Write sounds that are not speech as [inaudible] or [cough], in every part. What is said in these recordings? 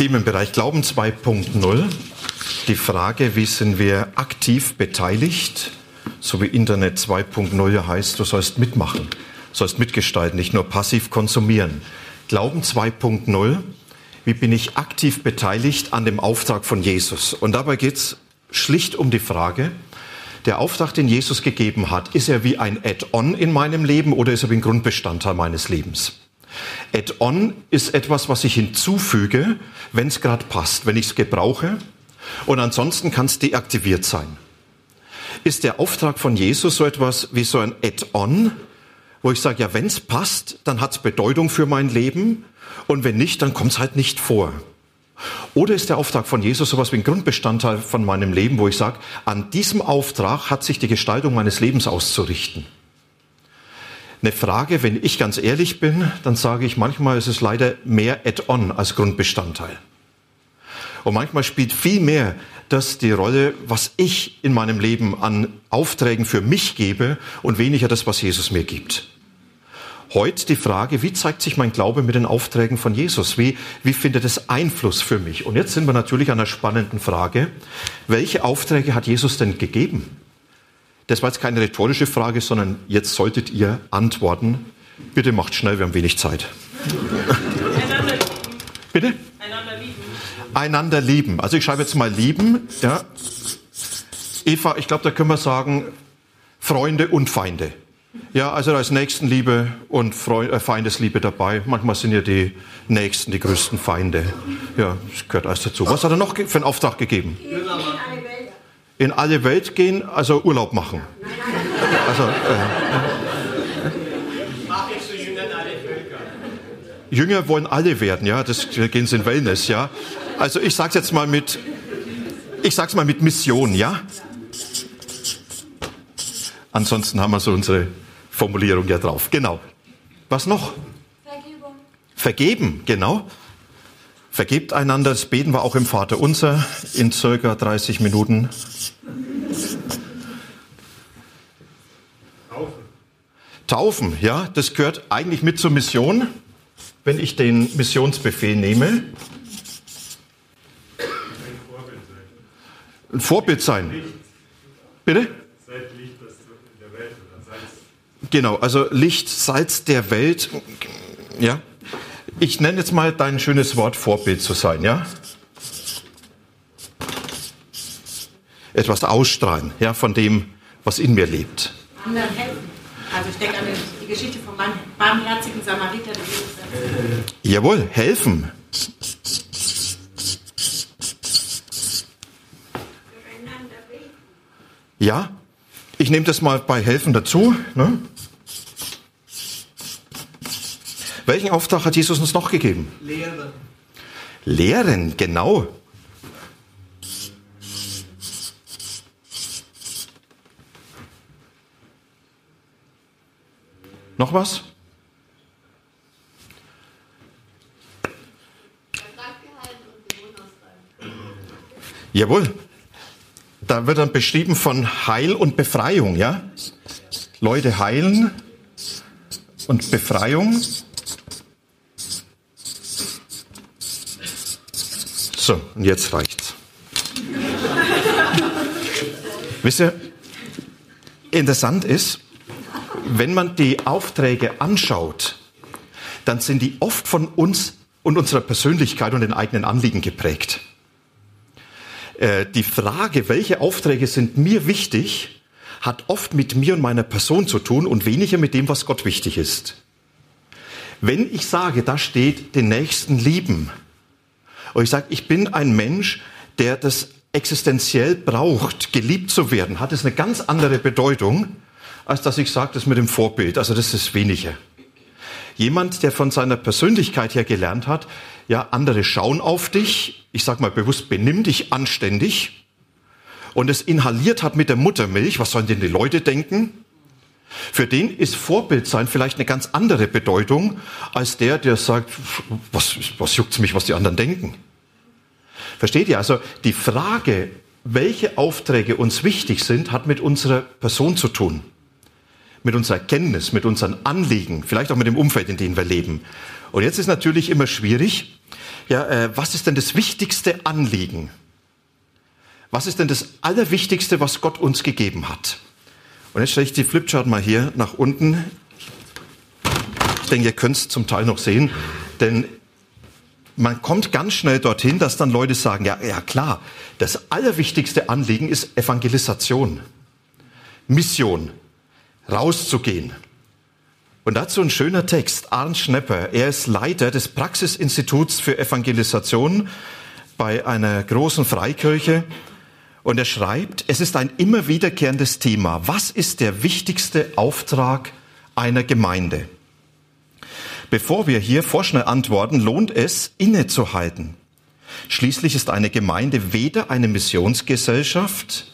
Themenbereich Glauben 2.0. Die Frage, wie sind wir aktiv beteiligt, so wie Internet 2.0 ja heißt, du sollst mitmachen, sollst mitgestalten, nicht nur passiv konsumieren. Glauben 2.0, wie bin ich aktiv beteiligt an dem Auftrag von Jesus? Und dabei geht es schlicht um die Frage, der Auftrag, den Jesus gegeben hat, ist er wie ein Add-on in meinem Leben oder ist er wie ein Grundbestandteil meines Lebens? Add-on ist etwas, was ich hinzufüge, wenn es gerade passt, wenn ich es gebrauche. Und ansonsten kann es deaktiviert sein. Ist der Auftrag von Jesus so etwas wie so ein Add-on, wo ich sage, ja, wenn es passt, dann hat es Bedeutung für mein Leben und wenn nicht, dann kommt es halt nicht vor. Oder ist der Auftrag von Jesus sowas wie ein Grundbestandteil von meinem Leben, wo ich sage, an diesem Auftrag hat sich die Gestaltung meines Lebens auszurichten? Eine Frage, wenn ich ganz ehrlich bin, dann sage ich, manchmal ist es leider mehr Add-on als Grundbestandteil. Und manchmal spielt viel mehr das die Rolle, was ich in meinem Leben an Aufträgen für mich gebe und weniger das, was Jesus mir gibt. Heute die Frage, wie zeigt sich mein Glaube mit den Aufträgen von Jesus? Wie, wie findet es Einfluss für mich? Und jetzt sind wir natürlich an einer spannenden Frage. Welche Aufträge hat Jesus denn gegeben? Das war jetzt keine rhetorische Frage, sondern jetzt solltet ihr antworten. Bitte macht schnell, wir haben wenig Zeit. Einander [laughs] lieben. Bitte? Einander lieben. Einander lieben. Also ich schreibe jetzt mal lieben. Ja. Eva, ich glaube, da können wir sagen Freunde und Feinde. Ja, also da ist Nächstenliebe und Freund, äh, Feindesliebe dabei. Manchmal sind ja die Nächsten die größten Feinde. Ja, das gehört alles dazu. Was hat er noch für einen Auftrag gegeben? In alle Welt gehen, also Urlaub machen. Also, äh, Jünger wollen alle werden, ja, das gehen sie in Wellness, ja. Also ich sag's jetzt mal mit, ich sag's mal mit Mission, ja. Ansonsten haben wir so unsere Formulierung ja drauf. Genau. Was noch? Vergebung. Vergeben, genau. Vergebt einander, das beten wir auch im Vater unser in circa 30 Minuten. Taufen. Taufen, ja, das gehört eigentlich mit zur Mission, wenn ich den Missionsbefehl nehme. Ein Vorbild sein. Bitte? Seid Licht der Welt oder Salz. Genau, also Licht, Salz der Welt. Ja, ich nenne jetzt mal dein schönes Wort Vorbild zu sein, ja? Etwas ausstrahlen, ja, von dem, was in mir lebt. Anderen helfen. Also ich denke an die Geschichte vom barmherzigen Samariter. Äh, jawohl, helfen. Ja, ich nehme das mal bei helfen dazu. Ne? Welchen Auftrag hat Jesus uns noch gegeben? Lehren. Lehren, genau. Noch was? Jawohl. Da wird dann beschrieben von Heil und Befreiung, ja? Leute heilen und Befreiung. So, und jetzt reicht's. [laughs] Wisst ihr, interessant ist, wenn man die Aufträge anschaut, dann sind die oft von uns und unserer Persönlichkeit und den eigenen Anliegen geprägt. Äh, die Frage, welche Aufträge sind mir wichtig, hat oft mit mir und meiner Person zu tun und weniger mit dem, was Gott wichtig ist. Wenn ich sage, da steht den Nächsten lieben, und ich sage, ich bin ein Mensch, der das existenziell braucht, geliebt zu werden, hat es eine ganz andere Bedeutung, als dass ich sage, das mit dem Vorbild. Also das ist weniger. Jemand, der von seiner Persönlichkeit her gelernt hat, Ja, andere schauen auf dich. Ich sag mal bewusst, benimm dich anständig. Und es inhaliert hat mit der Muttermilch. Was sollen denn die Leute denken? Für den ist Vorbild sein vielleicht eine ganz andere Bedeutung als der, der sagt, was, was juckt's mich, was die anderen denken? Versteht ihr? Also die Frage, welche Aufträge uns wichtig sind, hat mit unserer Person zu tun. Mit unserer Kenntnis, mit unseren Anliegen, vielleicht auch mit dem Umfeld, in dem wir leben. Und jetzt ist natürlich immer schwierig, ja, äh, was ist denn das wichtigste Anliegen? Was ist denn das Allerwichtigste, was Gott uns gegeben hat? Und jetzt stelle ich die Flipchart mal hier nach unten. Ich denke, ihr könnt es zum Teil noch sehen, denn man kommt ganz schnell dorthin, dass dann Leute sagen, ja, ja klar, das allerwichtigste Anliegen ist Evangelisation, Mission, rauszugehen. Und dazu ein schöner Text. Arndt Schnepper, er ist Leiter des Praxisinstituts für Evangelisation bei einer großen Freikirche und er schreibt, es ist ein immer wiederkehrendes Thema. Was ist der wichtigste Auftrag einer Gemeinde? Bevor wir hier vorschnell antworten, lohnt es, innezuhalten. Schließlich ist eine Gemeinde weder eine Missionsgesellschaft,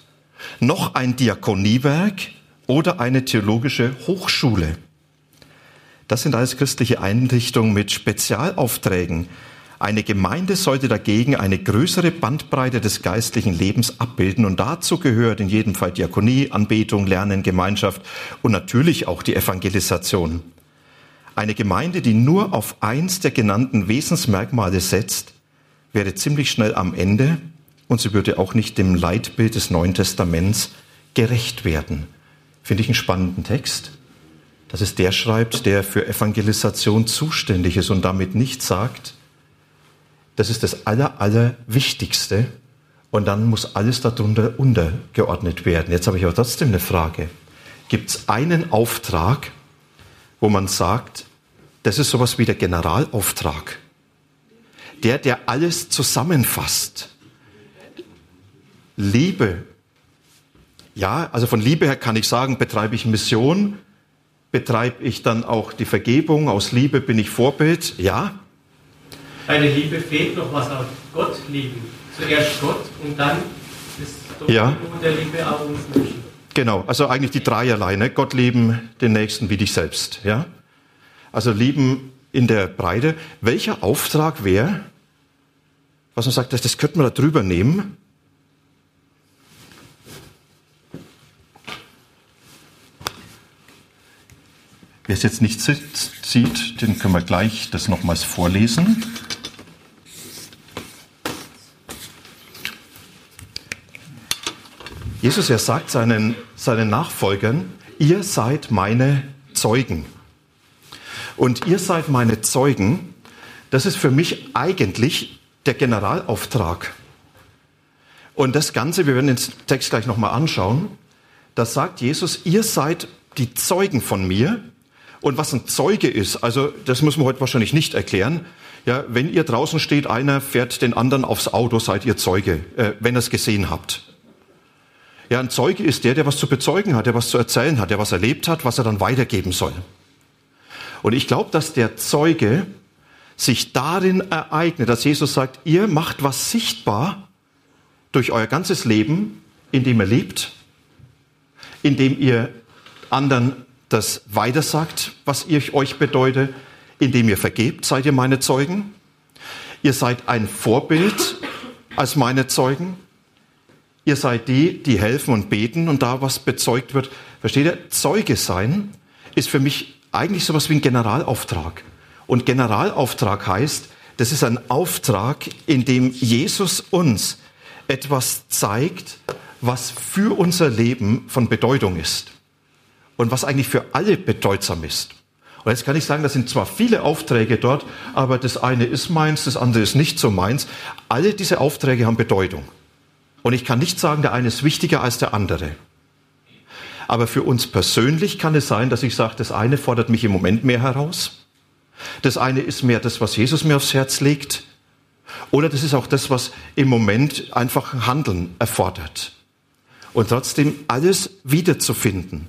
noch ein Diakoniewerk oder eine theologische Hochschule. Das sind alles christliche Einrichtungen mit Spezialaufträgen, eine Gemeinde sollte dagegen eine größere Bandbreite des geistlichen Lebens abbilden und dazu gehört in jedem Fall Diakonie, Anbetung, Lernen, Gemeinschaft und natürlich auch die Evangelisation. Eine Gemeinde, die nur auf eins der genannten Wesensmerkmale setzt, wäre ziemlich schnell am Ende und sie würde auch nicht dem Leitbild des Neuen Testaments gerecht werden. Finde ich einen spannenden Text. Das ist der schreibt, der für Evangelisation zuständig ist und damit nicht sagt, das ist das Aller, Allerwichtigste. Und dann muss alles darunter untergeordnet werden. Jetzt habe ich aber trotzdem eine Frage. Gibt es einen Auftrag, wo man sagt, das ist sowas wie der Generalauftrag? Der, der alles zusammenfasst. Liebe. Ja, also von Liebe her kann ich sagen, betreibe ich Mission, betreibe ich dann auch die Vergebung, aus Liebe bin ich Vorbild, ja. Eine Liebe fehlt noch was auf Gott lieben. Zuerst Gott und dann das ja. der Liebe auch uns Menschen. Genau, also eigentlich die dreierlei, ne? Gott lieben, den Nächsten wie dich selbst, ja? Also lieben in der Breite. Welcher Auftrag wäre, was man sagt, das, das könnte man da drüber nehmen? Wer es jetzt nicht sieht, den können wir gleich das nochmals vorlesen. Jesus, er sagt seinen, seinen Nachfolgern, ihr seid meine Zeugen. Und ihr seid meine Zeugen, das ist für mich eigentlich der Generalauftrag. Und das Ganze, wir werden den Text gleich nochmal anschauen, da sagt Jesus, ihr seid die Zeugen von mir. Und was ein Zeuge ist, also das muss man heute wahrscheinlich nicht erklären. Ja, wenn ihr draußen steht, einer fährt den anderen aufs Auto, seid ihr Zeuge, äh, wenn ihr es gesehen habt. Ja, ein Zeuge ist der, der was zu bezeugen hat, der was zu erzählen hat, der was erlebt hat, was er dann weitergeben soll. Und ich glaube, dass der Zeuge sich darin ereignet, dass Jesus sagt, ihr macht was sichtbar durch euer ganzes Leben, indem ihr lebt, indem ihr anderen das weitersagt, was ich euch bedeutet, indem ihr vergebt, seid ihr meine Zeugen. Ihr seid ein Vorbild als meine Zeugen. Ihr seid die, die helfen und beten und da was bezeugt wird. Versteht ihr? Zeuge sein ist für mich eigentlich sowas wie ein Generalauftrag. Und Generalauftrag heißt, das ist ein Auftrag, in dem Jesus uns etwas zeigt, was für unser Leben von Bedeutung ist. Und was eigentlich für alle bedeutsam ist. Und jetzt kann ich sagen, das sind zwar viele Aufträge dort, aber das eine ist meins, das andere ist nicht so meins. Alle diese Aufträge haben Bedeutung. Und ich kann nicht sagen, der eine ist wichtiger als der andere. Aber für uns persönlich kann es sein, dass ich sage, das eine fordert mich im Moment mehr heraus. Das eine ist mehr das, was Jesus mir aufs Herz legt. Oder das ist auch das, was im Moment einfach Handeln erfordert. Und trotzdem alles wiederzufinden.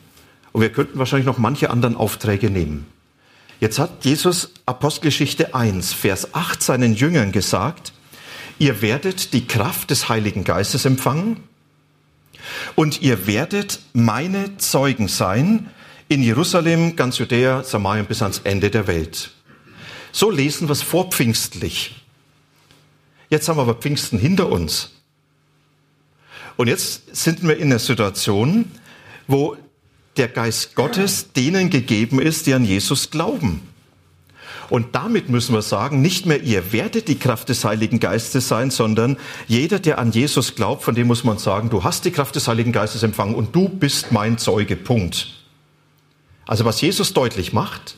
Und wir könnten wahrscheinlich noch manche anderen Aufträge nehmen. Jetzt hat Jesus Apostelgeschichte 1, Vers 8 seinen Jüngern gesagt, ihr werdet die Kraft des Heiligen Geistes empfangen und ihr werdet meine Zeugen sein in Jerusalem, ganz Judäa, Samarien bis ans Ende der Welt. So lesen wir es vorpfingstlich. Jetzt haben wir aber Pfingsten hinter uns. Und jetzt sind wir in einer Situation, wo der Geist Gottes denen gegeben ist, die an Jesus glauben. Und damit müssen wir sagen, nicht mehr ihr werdet die Kraft des Heiligen Geistes sein, sondern jeder, der an Jesus glaubt, von dem muss man sagen, du hast die Kraft des Heiligen Geistes empfangen und du bist mein Zeuge. Punkt. Also was Jesus deutlich macht,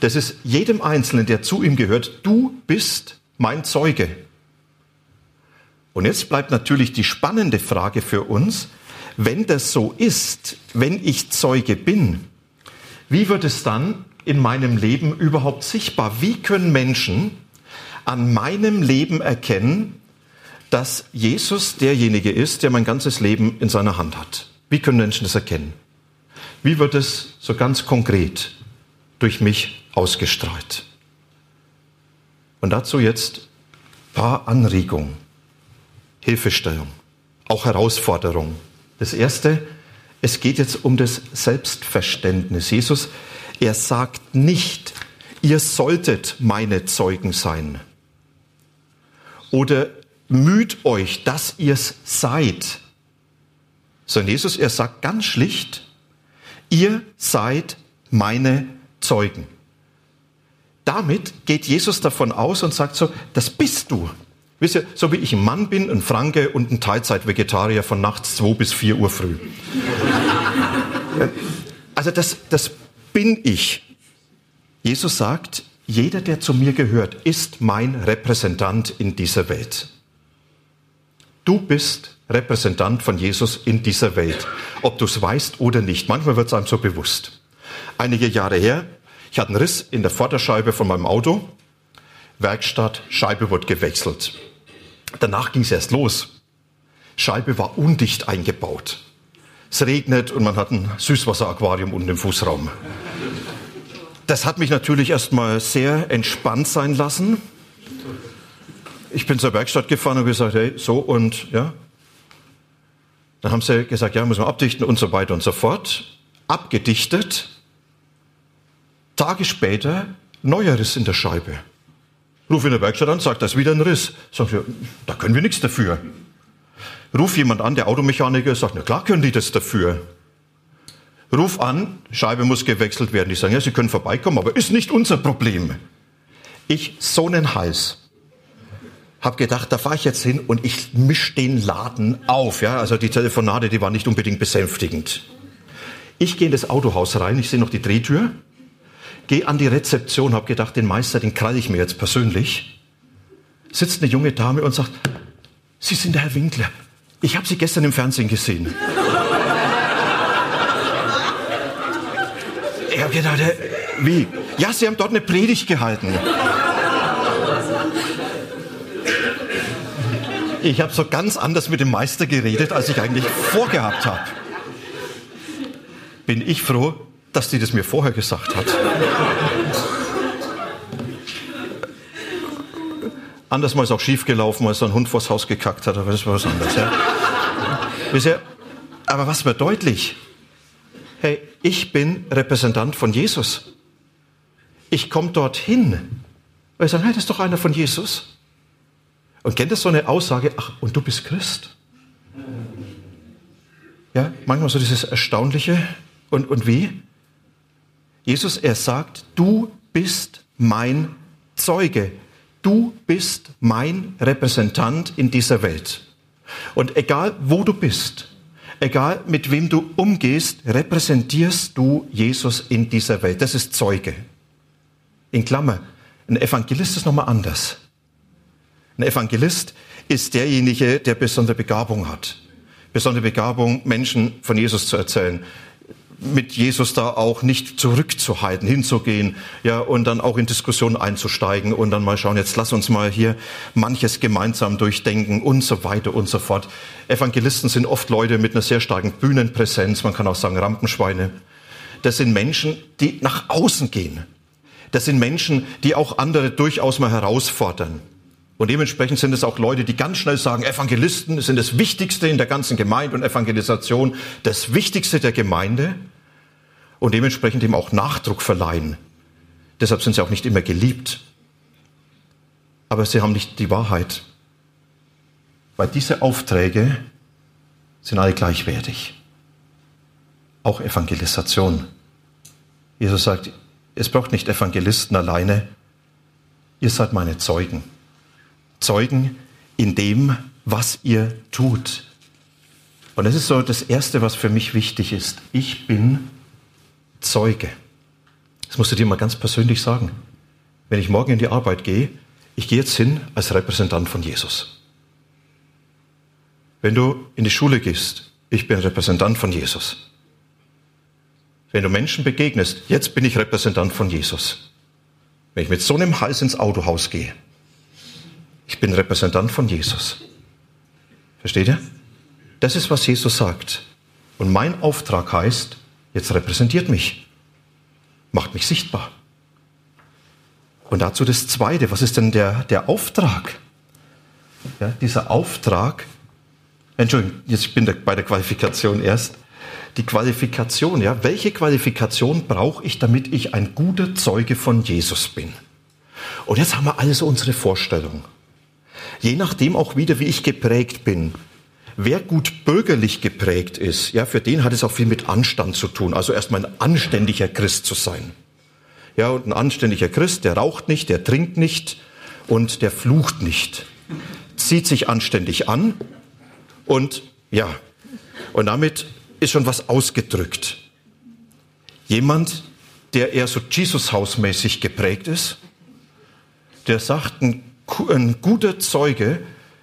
das ist jedem Einzelnen, der zu ihm gehört, du bist mein Zeuge. Und jetzt bleibt natürlich die spannende Frage für uns, wenn das so ist, wenn ich Zeuge bin, wie wird es dann in meinem Leben überhaupt sichtbar? Wie können Menschen an meinem Leben erkennen, dass Jesus derjenige ist, der mein ganzes Leben in seiner Hand hat? Wie können Menschen das erkennen? Wie wird es so ganz konkret durch mich ausgestrahlt? Und dazu jetzt ein paar Anregungen, Hilfestellung, auch Herausforderung. Das erste, es geht jetzt um das Selbstverständnis. Jesus, er sagt nicht, ihr solltet meine Zeugen sein. Oder müht euch, dass ihr es seid. Sondern Jesus, er sagt ganz schlicht, ihr seid meine Zeugen. Damit geht Jesus davon aus und sagt so, das bist du. Wisst ihr, so wie ich ein Mann bin, ein Franke und ein Teilzeit-Vegetarier von nachts 2 bis 4 Uhr früh. also das, das bin ich. Jesus sagt, jeder, der zu mir gehört, ist mein Repräsentant in dieser Welt. Du bist Repräsentant von Jesus in dieser Welt, ob du es weißt oder nicht. Manchmal wird es einem so bewusst. Einige Jahre her, ich hatte einen Riss in der Vorderscheibe von meinem Auto. Werkstatt, Scheibe wurde gewechselt. Danach ging es erst los. Scheibe war undicht eingebaut. Es regnet und man hat ein Süßwasseraquarium unten im Fußraum. Das hat mich natürlich erstmal sehr entspannt sein lassen. Ich bin zur Werkstatt gefahren und gesagt, hey, so und ja. Dann haben sie gesagt, ja, müssen wir abdichten und so weiter und so fort. Abgedichtet. Tage später neuer Riss in der Scheibe. Ruf in der Werkstatt an, sagt, da ist wieder ein Riss. Sag ich, da können wir nichts dafür. Ruf jemand an, der Automechaniker, sagt, na klar können die das dafür. Ruf an, Scheibe muss gewechselt werden. Die sagen, ja, Sie können vorbeikommen, aber ist nicht unser Problem. Ich Sonnenhals. Hab gedacht, da fahre ich jetzt hin und ich misch den Laden auf. Ja, also die Telefonate, die waren nicht unbedingt besänftigend. Ich gehe in das Autohaus rein, ich sehe noch die Drehtür, gehe an die Rezeption, habe gedacht, den Meister, den krall ich mir jetzt persönlich. Sitzt eine junge Dame und sagt, Sie sind der Herr Winkler. Ich habe Sie gestern im Fernsehen gesehen. ich habe gedacht, wie? Ja, Sie haben dort eine Predigt gehalten. Ich habe so ganz anders mit dem Meister geredet, als ich eigentlich vorgehabt habe. Bin ich froh, dass die das mir vorher gesagt hat. Anders mal ist auch schief gelaufen, als ein Hund vors Haus gekackt hat, aber das war was anderes. Ja. Aber was wird deutlich? Hey, ich bin Repräsentant von Jesus. Ich komme dorthin, weil ich sage, hey, das ist doch einer von Jesus. Und kennt ihr so eine Aussage, ach, und du bist Christ? Ja, manchmal so dieses Erstaunliche. Und, und wie? Jesus, er sagt, du bist mein Zeuge. Du bist mein Repräsentant in dieser Welt. Und egal wo du bist, egal mit wem du umgehst, repräsentierst du Jesus in dieser Welt. Das ist Zeuge. In Klammer, ein Evangelist ist nochmal anders. Ein Evangelist ist derjenige, der besondere Begabung hat. Besondere Begabung, Menschen von Jesus zu erzählen mit Jesus da auch nicht zurückzuhalten, hinzugehen, ja, und dann auch in Diskussionen einzusteigen und dann mal schauen, jetzt lass uns mal hier manches gemeinsam durchdenken und so weiter und so fort. Evangelisten sind oft Leute mit einer sehr starken Bühnenpräsenz, man kann auch sagen Rampenschweine. Das sind Menschen, die nach außen gehen. Das sind Menschen, die auch andere durchaus mal herausfordern. Und dementsprechend sind es auch Leute, die ganz schnell sagen, Evangelisten sind das Wichtigste in der ganzen Gemeinde und Evangelisation das Wichtigste der Gemeinde und dementsprechend dem auch Nachdruck verleihen. Deshalb sind sie auch nicht immer geliebt. Aber sie haben nicht die Wahrheit. Weil diese Aufträge sind alle gleichwertig. Auch Evangelisation. Jesus sagt, es braucht nicht Evangelisten alleine. Ihr seid meine Zeugen. Zeugen in dem, was ihr tut. Und das ist so das Erste, was für mich wichtig ist. Ich bin Zeuge. Das musst du dir mal ganz persönlich sagen. Wenn ich morgen in die Arbeit gehe, ich gehe jetzt hin als Repräsentant von Jesus. Wenn du in die Schule gehst, ich bin Repräsentant von Jesus. Wenn du Menschen begegnest, jetzt bin ich Repräsentant von Jesus. Wenn ich mit so einem Hals ins Autohaus gehe, bin Repräsentant von Jesus. Versteht ihr? Das ist, was Jesus sagt. Und mein Auftrag heißt, jetzt repräsentiert mich. Macht mich sichtbar. Und dazu das Zweite, was ist denn der, der Auftrag? Ja, dieser Auftrag, Entschuldigung, jetzt bin ich bei der Qualifikation erst. Die Qualifikation, ja, welche Qualifikation brauche ich, damit ich ein guter Zeuge von Jesus bin? Und jetzt haben wir alles unsere Vorstellung. Je nachdem auch wieder, wie ich geprägt bin. Wer gut bürgerlich geprägt ist, ja, für den hat es auch viel mit Anstand zu tun. Also erstmal ein anständiger Christ zu sein. Ja, und ein anständiger Christ, der raucht nicht, der trinkt nicht und der flucht nicht. Zieht sich anständig an und ja, und damit ist schon was ausgedrückt. Jemand, der eher so Jesus-hausmäßig geprägt ist, der sagt, ein ein guter Zeuge,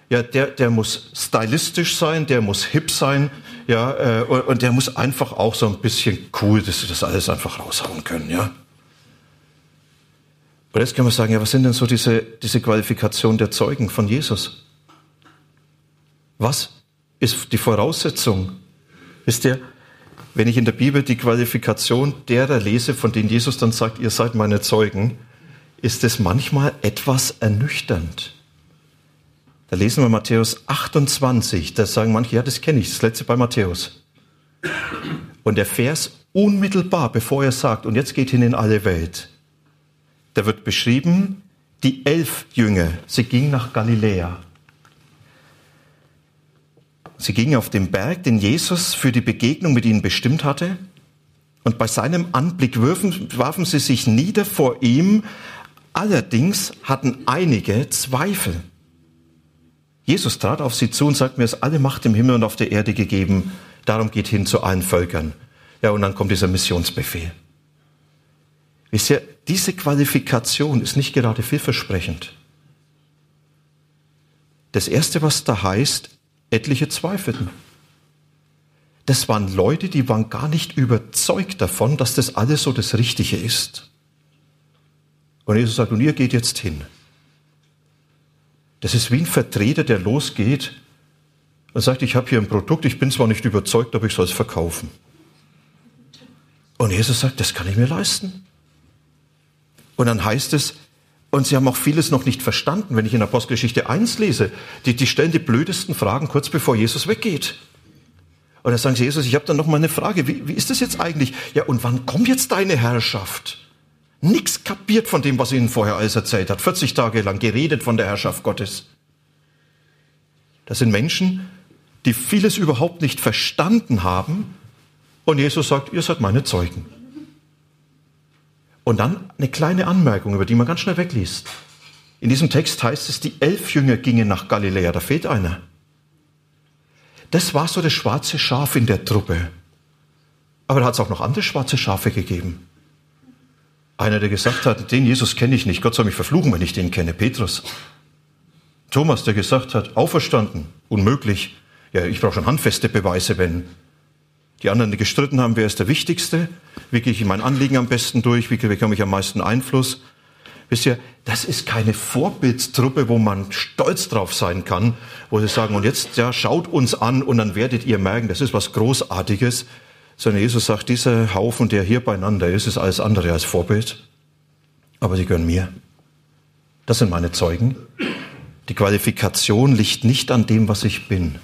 ja, der, der muss stylistisch sein, der muss hip sein, ja, äh, und, der muss einfach auch so ein bisschen cool, dass sie das alles einfach raushauen können, ja. Und jetzt kann man sagen, ja, was sind denn so diese, diese Qualifikationen der Zeugen von Jesus? Was ist die Voraussetzung? Wisst ihr, wenn ich in der Bibel die Qualifikation derer lese, von denen Jesus dann sagt, ihr seid meine Zeugen, ist es manchmal etwas ernüchternd. Da lesen wir Matthäus 28, da sagen manche, ja, das kenne ich, das letzte bei Matthäus. Und der Vers unmittelbar, bevor er sagt, und jetzt geht hin in alle Welt, da wird beschrieben, die elf Jünger, sie gingen nach Galiläa. Sie gingen auf den Berg, den Jesus für die Begegnung mit ihnen bestimmt hatte. Und bei seinem Anblick warfen, sie sich nieder vor ihm Allerdings hatten einige Zweifel. Jesus trat auf sie zu und sagt, mir ist alle Macht im Himmel und auf der Erde gegeben, darum geht hin zu allen Völkern. Ja, und dann kommt dieser Missionsbefehl. Wisst ihr, diese Qualifikation ist nicht gerade vielversprechend. Das Erste, was da heißt, etliche zweifelten. Das waren Leute, die waren gar nicht überzeugt davon, dass das alles so das Richtige ist. Und Jesus sagt, und ihr geht jetzt hin. Das ist wie ein Vertreter, der losgeht und sagt, ich habe hier ein Produkt, ich bin zwar nicht überzeugt, aber ich soll es verkaufen. Und Jesus sagt, das kann ich mir leisten. Und dann heißt es, und sie haben auch vieles noch nicht verstanden, wenn ich in Apostelgeschichte 1 lese, die, die stellen die blödesten Fragen kurz bevor Jesus weggeht. Und dann sagen sie, Jesus, ich habe dann noch mal eine Frage, wie, wie ist das jetzt eigentlich? Ja, und wann kommt jetzt deine Herrschaft? Nichts kapiert von dem, was ihnen vorher alles erzählt hat. 40 Tage lang geredet von der Herrschaft Gottes. Das sind Menschen, die vieles überhaupt nicht verstanden haben. Und Jesus sagt, ihr seid meine Zeugen. Und dann eine kleine Anmerkung, über die man ganz schnell wegliest. In diesem Text heißt es, die elf Jünger gingen nach Galiläa, da fehlt einer. Das war so das schwarze Schaf in der Truppe. Aber da hat es auch noch andere schwarze Schafe gegeben. Einer, der gesagt hat, den Jesus kenne ich nicht, Gott soll mich verfluchen, wenn ich den kenne, Petrus. Thomas, der gesagt hat, auferstanden, unmöglich. Ja, ich brauche schon handfeste Beweise, wenn die anderen gestritten haben, wer ist der Wichtigste, wie gehe ich mein Anliegen am besten durch, wie bekomme ich am meisten Einfluss. Wisst ihr, das ist keine Vorbildstruppe, wo man stolz drauf sein kann, wo sie sagen, und jetzt, ja, schaut uns an und dann werdet ihr merken, das ist was Großartiges sondern Jesus sagt, dieser Haufen, der hier beieinander ist, ist alles andere als Vorbild. aber die gehören mir. Das sind meine Zeugen. Die Qualifikation liegt nicht an dem, was ich bin,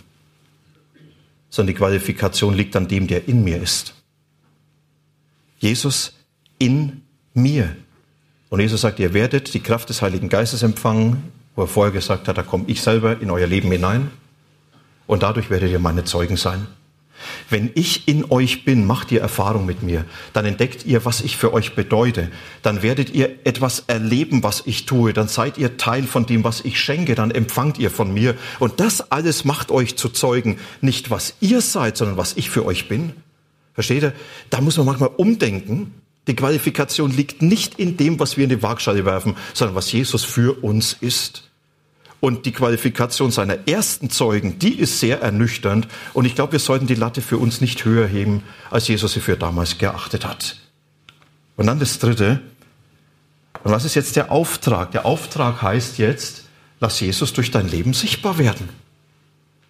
sondern die Qualifikation liegt an dem, der in mir ist. Jesus in mir. Und Jesus sagt, ihr werdet die Kraft des Heiligen Geistes empfangen, wo er vorher gesagt hat, da komme ich selber in euer Leben hinein. Und dadurch werdet ihr meine Zeugen sein. Wenn ich in euch bin, macht ihr Erfahrung mit mir, dann entdeckt ihr, was ich für euch bedeute, dann werdet ihr etwas erleben, was ich tue, dann seid ihr Teil von dem, was ich schenke, dann empfangt ihr von mir. Und das alles macht euch zu Zeugen, nicht was ihr seid, sondern was ich für euch bin. Versteht ihr? Da muss man manchmal umdenken. Die Qualifikation liegt nicht in dem, was wir in die Waagschale werfen, sondern was Jesus für uns ist. Und die Qualifikation seiner ersten Zeugen, die ist sehr ernüchternd. Und ich glaube, wir sollten die Latte für uns nicht höher heben, als Jesus sie für damals geachtet hat. Und dann das Dritte. Und was ist jetzt der Auftrag? Der Auftrag heißt jetzt, lass Jesus durch dein Leben sichtbar werden.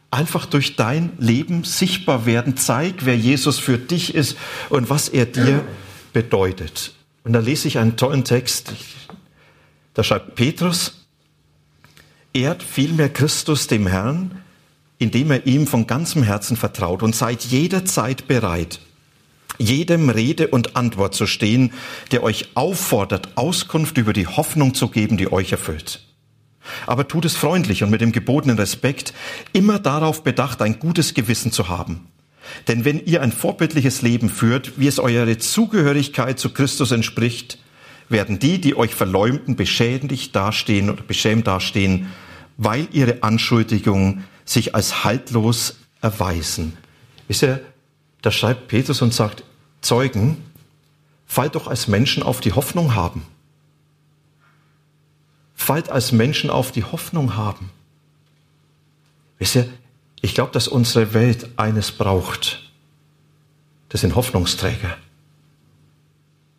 Einfach durch dein Leben sichtbar werden. Zeig, wer Jesus für dich ist und was er dir bedeutet. Und da lese ich einen tollen Text. Da schreibt Petrus, ehrt vielmehr Christus dem Herrn, indem er ihm von ganzem Herzen vertraut und seid jederzeit bereit, jedem Rede und Antwort zu stehen, der euch auffordert, Auskunft über die Hoffnung zu geben, die euch erfüllt. Aber tut es freundlich und mit dem gebotenen Respekt, immer darauf bedacht, ein gutes Gewissen zu haben. Denn wenn ihr ein vorbildliches Leben führt, wie es eure Zugehörigkeit zu Christus entspricht, werden die, die euch verleumden, beschädigt dastehen oder beschämt dastehen, weil ihre Anschuldigungen sich als haltlos erweisen. Wisst ihr, da schreibt Petrus und sagt, Zeugen, fallt doch als Menschen auf die Hoffnung haben. Fallt als Menschen auf die Hoffnung haben. Wisst ihr, ich glaube, dass unsere Welt eines braucht. Das sind Hoffnungsträger.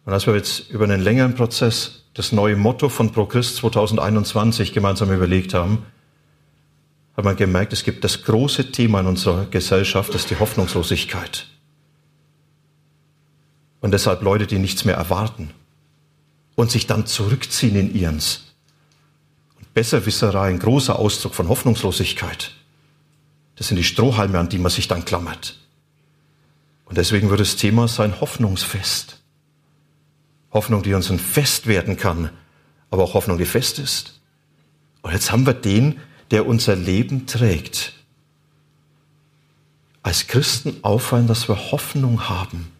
Und als wir jetzt über einen längeren Prozess das neue Motto von ProChrist 2021 gemeinsam überlegt haben, hat man gemerkt, es gibt das große Thema in unserer Gesellschaft, das ist die Hoffnungslosigkeit. Und deshalb Leute, die nichts mehr erwarten und sich dann zurückziehen in ihrens. Und Besserwisserei, ein großer Ausdruck von Hoffnungslosigkeit. Das sind die Strohhalme, an die man sich dann klammert. Und deswegen wird das Thema sein Hoffnungsfest. Hoffnung, die uns ein Fest werden kann, aber auch Hoffnung, die fest ist. Und jetzt haben wir den, der unser Leben trägt. Als Christen auffallen, dass wir Hoffnung haben.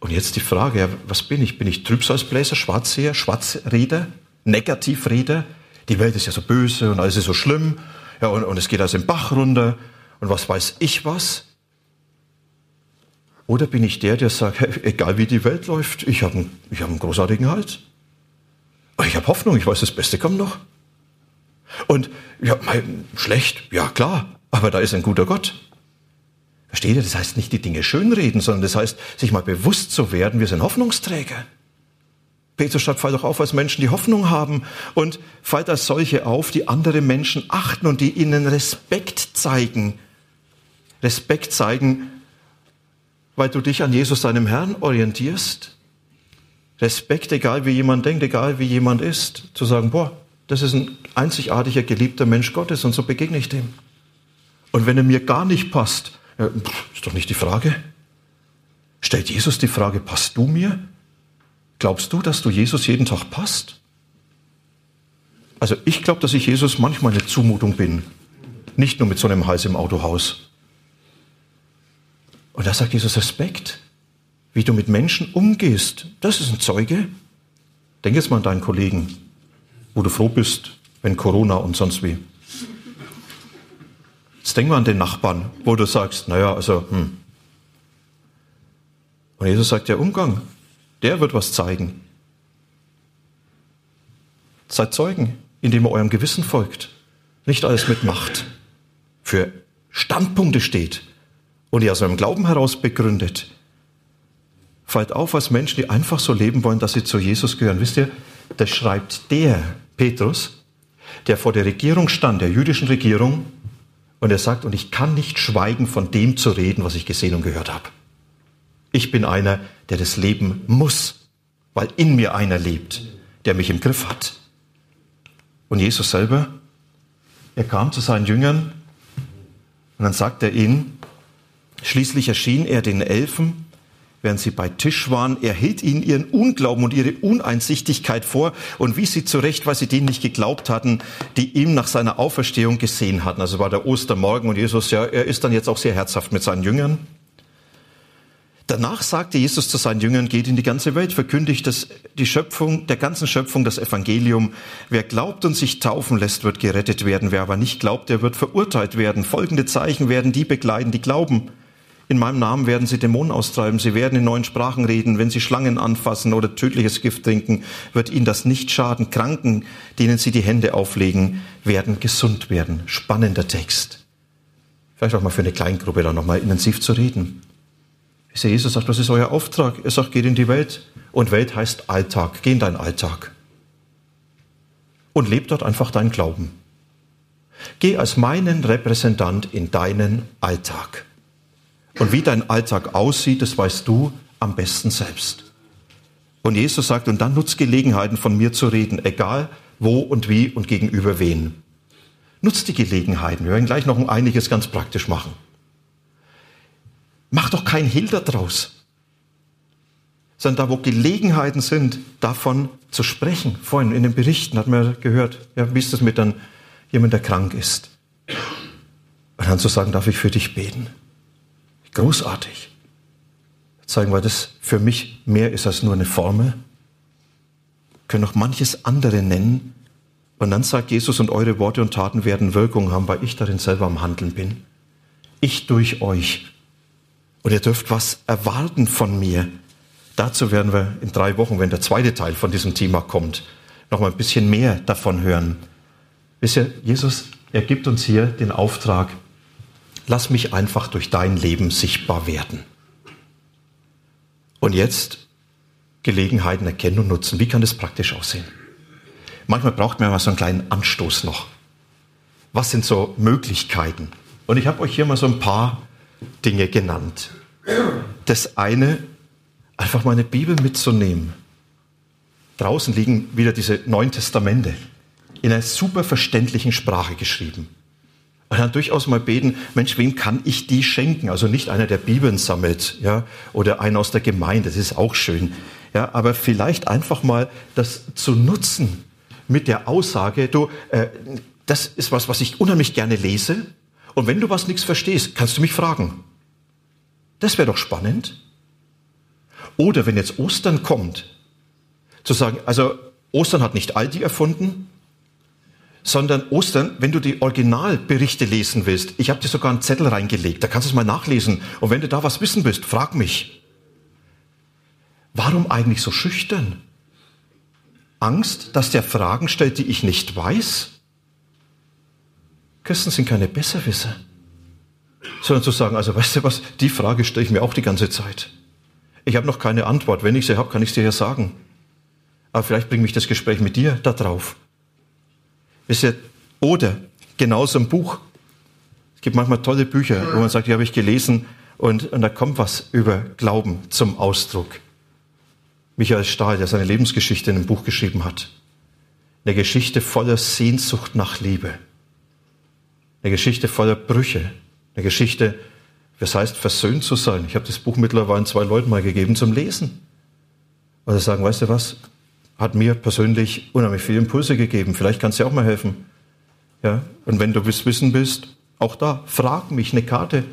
Und jetzt die Frage, was bin ich? Bin ich Trübsalsbläser, Schwarzseher, Schwarzreder, Negativreder? Die Welt ist ja so böse und alles ist so schlimm. Ja, und, und es geht also im Bach runter. Und was weiß ich was? Oder bin ich der, der sagt, egal wie die Welt läuft, ich habe einen, hab einen großartigen Halt. Ich habe Hoffnung, ich weiß, das Beste kommt noch. Und ja, mein, schlecht, ja klar, aber da ist ein guter Gott. Versteht ihr? Das heißt nicht die Dinge schönreden, sondern das heißt, sich mal bewusst zu werden, wir sind Hoffnungsträger. Petrus schreibt, fall doch auf als Menschen, die Hoffnung haben und fallt als solche auf, die andere Menschen achten und die ihnen Respekt zeigen. Respekt zeigen weil du dich an Jesus, deinem Herrn, orientierst. Respekt, egal wie jemand denkt, egal wie jemand ist, zu sagen, boah, das ist ein einzigartiger, geliebter Mensch Gottes und so begegne ich dem. Und wenn er mir gar nicht passt, ist doch nicht die Frage. Stellt Jesus die Frage, passt du mir? Glaubst du, dass du Jesus jeden Tag passt? Also ich glaube, dass ich Jesus manchmal eine Zumutung bin. Nicht nur mit so einem Hals im Autohaus. Und da sagt Jesus Respekt, wie du mit Menschen umgehst. Das ist ein Zeuge. Denk jetzt mal an deinen Kollegen, wo du froh bist, wenn Corona und sonst wie. Jetzt denk mal an den Nachbarn, wo du sagst, naja, also, hm. Und Jesus sagt, der Umgang, der wird was zeigen. Seid Zeugen, indem ihr eurem Gewissen folgt. Nicht alles mit Macht. Für Standpunkte steht, und ihr aus eurem Glauben heraus begründet. Fallt auf als Menschen, die einfach so leben wollen, dass sie zu Jesus gehören. Wisst ihr, das schreibt der Petrus, der vor der Regierung stand, der jüdischen Regierung, und er sagt, und ich kann nicht schweigen, von dem zu reden, was ich gesehen und gehört habe. Ich bin einer, der das leben muss, weil in mir einer lebt, der mich im Griff hat. Und Jesus selber, er kam zu seinen Jüngern und dann sagt er ihnen, schließlich erschien er den Elfen während sie bei Tisch waren. Er hielt ihnen ihren Unglauben und ihre Uneinsichtigkeit vor und wies sie zurecht, weil sie denen nicht geglaubt hatten, die ihm nach seiner Auferstehung gesehen hatten. Also war der Ostermorgen und Jesus, ja, er ist dann jetzt auch sehr herzhaft mit seinen Jüngern. Danach sagte Jesus zu seinen Jüngern, geht in die ganze Welt, verkündigt das, die Schöpfung, der ganzen Schöpfung das Evangelium. Wer glaubt und sich taufen lässt, wird gerettet werden. Wer aber nicht glaubt, der wird verurteilt werden. Folgende Zeichen werden die begleiten, die glauben. In meinem Namen werden sie Dämonen austreiben, sie werden in neuen Sprachen reden, wenn sie Schlangen anfassen oder tödliches Gift trinken, wird ihnen das nicht schaden. Kranken, denen sie die Hände auflegen, werden gesund werden. Spannender Text. Vielleicht auch mal für eine Kleingruppe da nochmal intensiv zu reden. Jesus sagt, was ist euer Auftrag? Er sagt, geht in die Welt. Und Welt heißt Alltag. Geh in deinen Alltag. Und leb dort einfach deinen Glauben. Geh als meinen Repräsentant in deinen Alltag. Und wie dein Alltag aussieht, das weißt du am besten selbst. Und Jesus sagt, und dann nutzt Gelegenheiten von mir zu reden, egal wo und wie und gegenüber wen. Nutzt die Gelegenheiten. Wir werden gleich noch um einiges ganz praktisch machen. Mach doch kein Hehl daraus. Sondern da, wo Gelegenheiten sind, davon zu sprechen. Vorhin in den Berichten hat man gehört, ja, wie ist das mit dann jemand, der krank ist? Und dann zu sagen, darf ich für dich beten? Großartig. Zeigen, weil das für mich mehr ist als nur eine Formel. Können auch manches andere nennen. Und dann sagt Jesus, und eure Worte und Taten werden Wirkung haben, weil ich darin selber am Handeln bin. Ich durch euch. Und ihr dürft was erwarten von mir. Dazu werden wir in drei Wochen, wenn der zweite Teil von diesem Thema kommt, noch mal ein bisschen mehr davon hören. Wisst ihr, Jesus, er gibt uns hier den Auftrag, lass mich einfach durch dein Leben sichtbar werden. Und jetzt Gelegenheiten erkennen und nutzen. Wie kann das praktisch aussehen? Manchmal braucht man mal so einen kleinen Anstoß noch. Was sind so Möglichkeiten? Und ich habe euch hier mal so ein paar Dinge genannt. Das eine, einfach mal eine Bibel mitzunehmen. Draußen liegen wieder diese neun Testamente in einer super verständlichen Sprache geschrieben. Und dann durchaus mal beten, Mensch, wem kann ich die schenken? Also nicht einer, der Bibeln sammelt, ja, oder einer aus der Gemeinde, das ist auch schön. Ja, aber vielleicht einfach mal das zu nutzen mit der Aussage, du, äh, das ist was, was ich unheimlich gerne lese. Und wenn du was nichts verstehst, kannst du mich fragen. Das wäre doch spannend. Oder wenn jetzt Ostern kommt, zu sagen, also Ostern hat nicht Aldi erfunden, sondern Ostern, wenn du die Originalberichte lesen willst, ich habe dir sogar einen Zettel reingelegt, da kannst du es mal nachlesen. Und wenn du da was wissen willst, frag mich. Warum eigentlich so schüchtern? Angst, dass der Fragen stellt, die ich nicht weiß? Christen sind keine Besserwisser. Sondern zu sagen, also weißt du was, die Frage stelle ich mir auch die ganze Zeit. Ich habe noch keine Antwort. Wenn ich sie habe, kann ich sie dir ja sagen. Aber vielleicht bringt mich das Gespräch mit dir da drauf. Oder genauso ein Buch. Es gibt manchmal tolle Bücher, wo man sagt, die habe ich gelesen und, und da kommt was über Glauben zum Ausdruck. Michael Stahl, der seine Lebensgeschichte in einem Buch geschrieben hat. Eine Geschichte voller Sehnsucht nach Liebe. Eine Geschichte voller Brüche. Eine Geschichte, was heißt, versöhnt zu sein. Ich habe das Buch mittlerweile zwei Leuten mal gegeben zum Lesen. Und sie sagen, weißt du was, hat mir persönlich unheimlich viele Impulse gegeben. Vielleicht kannst du auch mal helfen. Ja? Und wenn du es wissen bist, auch da, frag mich, eine Karte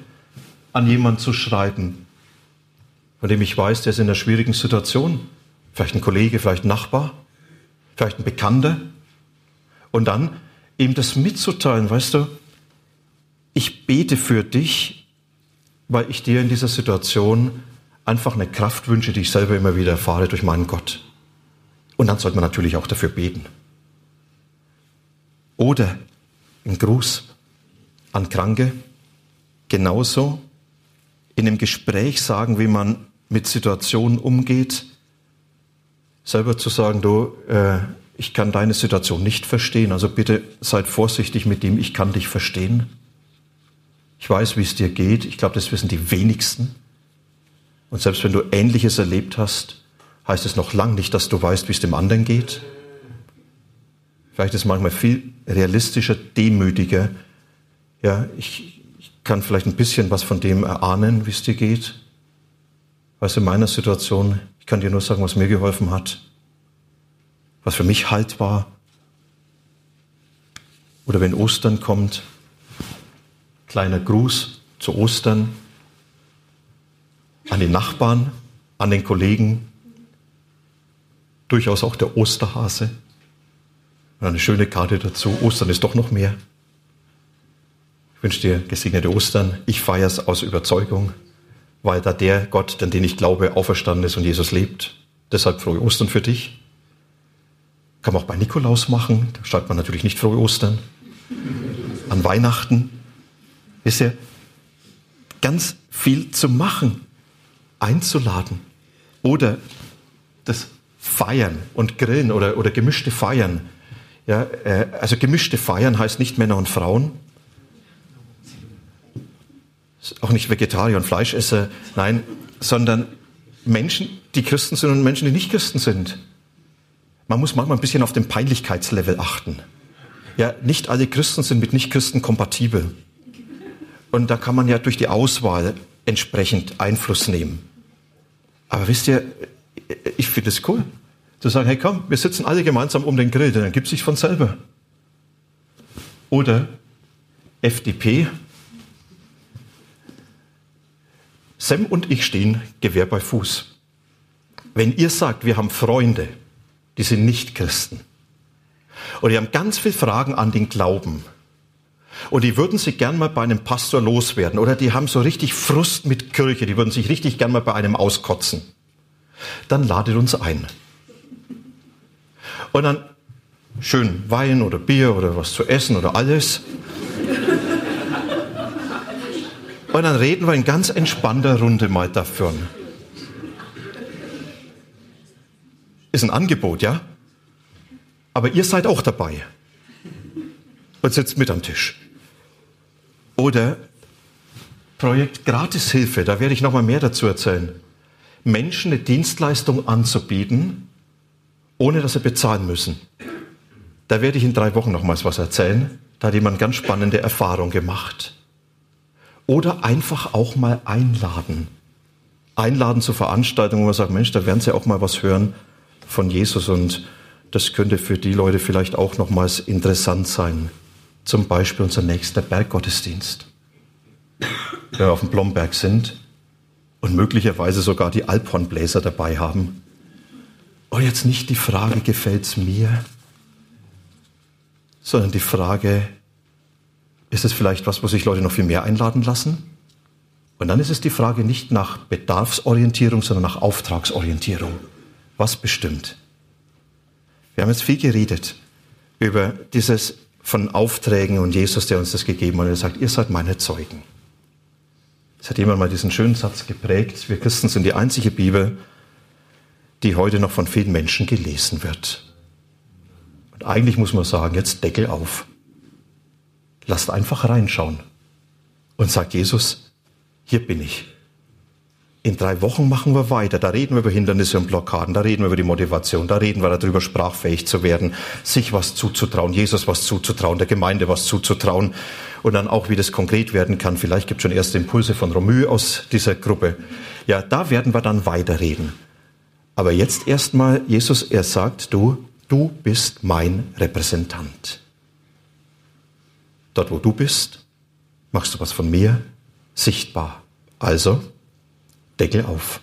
an jemanden zu schreiben, von dem ich weiß, der ist in einer schwierigen Situation. Vielleicht ein Kollege, vielleicht ein Nachbar, vielleicht ein Bekannter. Und dann ihm das mitzuteilen, weißt du, ich bete für dich, weil ich dir in dieser Situation einfach eine Kraft wünsche, die ich selber immer wieder erfahre durch meinen Gott. Und dann sollte man natürlich auch dafür beten. Oder ein Gruß an Kranke, genauso in einem Gespräch sagen, wie man mit Situationen umgeht, selber zu sagen, du, äh, ich kann deine Situation nicht verstehen, also bitte seid vorsichtig mit dem, ich kann dich verstehen. Ich weiß, wie es dir geht, ich glaube, das wissen die wenigsten. Und selbst wenn du Ähnliches erlebt hast, heißt es noch lang nicht, dass du weißt, wie es dem anderen geht. Vielleicht ist es manchmal viel realistischer, demütiger. Ja, ich, ich kann vielleicht ein bisschen was von dem erahnen, wie es dir geht. Weißt du, in meiner Situation, ich kann dir nur sagen, was mir geholfen hat, was für mich Halt war. Oder wenn Ostern kommt, kleiner Gruß zu Ostern an die Nachbarn, an den Kollegen, durchaus auch der Osterhase. Eine schöne Karte dazu. Ostern ist doch noch mehr. Ich wünsche dir gesegnete Ostern. Ich feiere es aus Überzeugung, weil da der Gott, an den ich glaube, auferstanden ist und Jesus lebt. Deshalb frohe Ostern für dich. Kann man auch bei Nikolaus machen. Da schreibt man natürlich nicht frohe Ostern. An Weihnachten. Ist ja ganz viel zu machen, einzuladen. Oder das Feiern und Grillen oder, oder gemischte Feiern. Ja, äh, also gemischte Feiern heißt nicht Männer und Frauen, auch nicht Vegetarier und Fleischesser, nein, sondern Menschen, die Christen sind und Menschen, die nicht Christen sind. Man muss manchmal ein bisschen auf den Peinlichkeitslevel achten. Ja, nicht alle Christen sind mit Nichtchristen kompatibel. Und da kann man ja durch die Auswahl entsprechend Einfluss nehmen. Aber wisst ihr, ich finde es cool, zu sagen, hey komm, wir sitzen alle gemeinsam um den Grill, dann gibt es sich von selber. Oder FDP, Sam und ich stehen Gewehr bei Fuß. Wenn ihr sagt, wir haben Freunde, die sind nicht Christen, und die haben ganz viele Fragen an den Glauben, und die würden sich gern mal bei einem Pastor loswerden, oder die haben so richtig Frust mit Kirche, die würden sich richtig gern mal bei einem auskotzen, dann ladet uns ein. Und dann schön Wein oder Bier oder was zu essen oder alles. Und dann reden wir in ganz entspannter Runde mal davon. Ist ein Angebot, ja? Aber ihr seid auch dabei und sitzt mit am Tisch. Oder Projekt Gratishilfe, da werde ich noch mal mehr dazu erzählen. Menschen eine Dienstleistung anzubieten, ohne dass sie bezahlen müssen. Da werde ich in drei Wochen nochmals was erzählen. Da hat jemand ganz spannende Erfahrung gemacht. Oder einfach auch mal einladen. Einladen zu Veranstaltungen, wo man sagt, Mensch, da werden Sie auch mal was hören von Jesus und das könnte für die Leute vielleicht auch nochmals interessant sein. Zum Beispiel unser nächster Berggottesdienst. Wenn wir auf dem Blomberg sind und möglicherweise sogar die Alphornbläser dabei haben. Und jetzt nicht die Frage, gefällt's mir, sondern die Frage, ist es vielleicht was, wo sich Leute noch viel mehr einladen lassen? Und dann ist es die Frage nicht nach Bedarfsorientierung, sondern nach Auftragsorientierung. Was bestimmt? Wir haben jetzt viel geredet über dieses von Aufträgen und Jesus, der uns das gegeben hat. Und er sagt, ihr seid meine Zeugen. Es hat jemand mal diesen schönen Satz geprägt. Wir Christen sind die einzige Bibel, die heute noch von vielen Menschen gelesen wird. Und eigentlich muss man sagen, jetzt Deckel auf. Lasst einfach reinschauen und sagt Jesus, hier bin ich. In drei Wochen machen wir weiter. Da reden wir über Hindernisse und Blockaden, da reden wir über die Motivation, da reden wir darüber, sprachfähig zu werden, sich was zuzutrauen, Jesus was zuzutrauen, der Gemeinde was zuzutrauen und dann auch, wie das konkret werden kann. Vielleicht gibt es schon erste Impulse von Romü aus dieser Gruppe. Ja, da werden wir dann weiterreden. Aber jetzt erstmal, Jesus, er sagt, du, du bist mein Repräsentant. Dort, wo du bist, machst du was von mir sichtbar. Also, Deckel auf.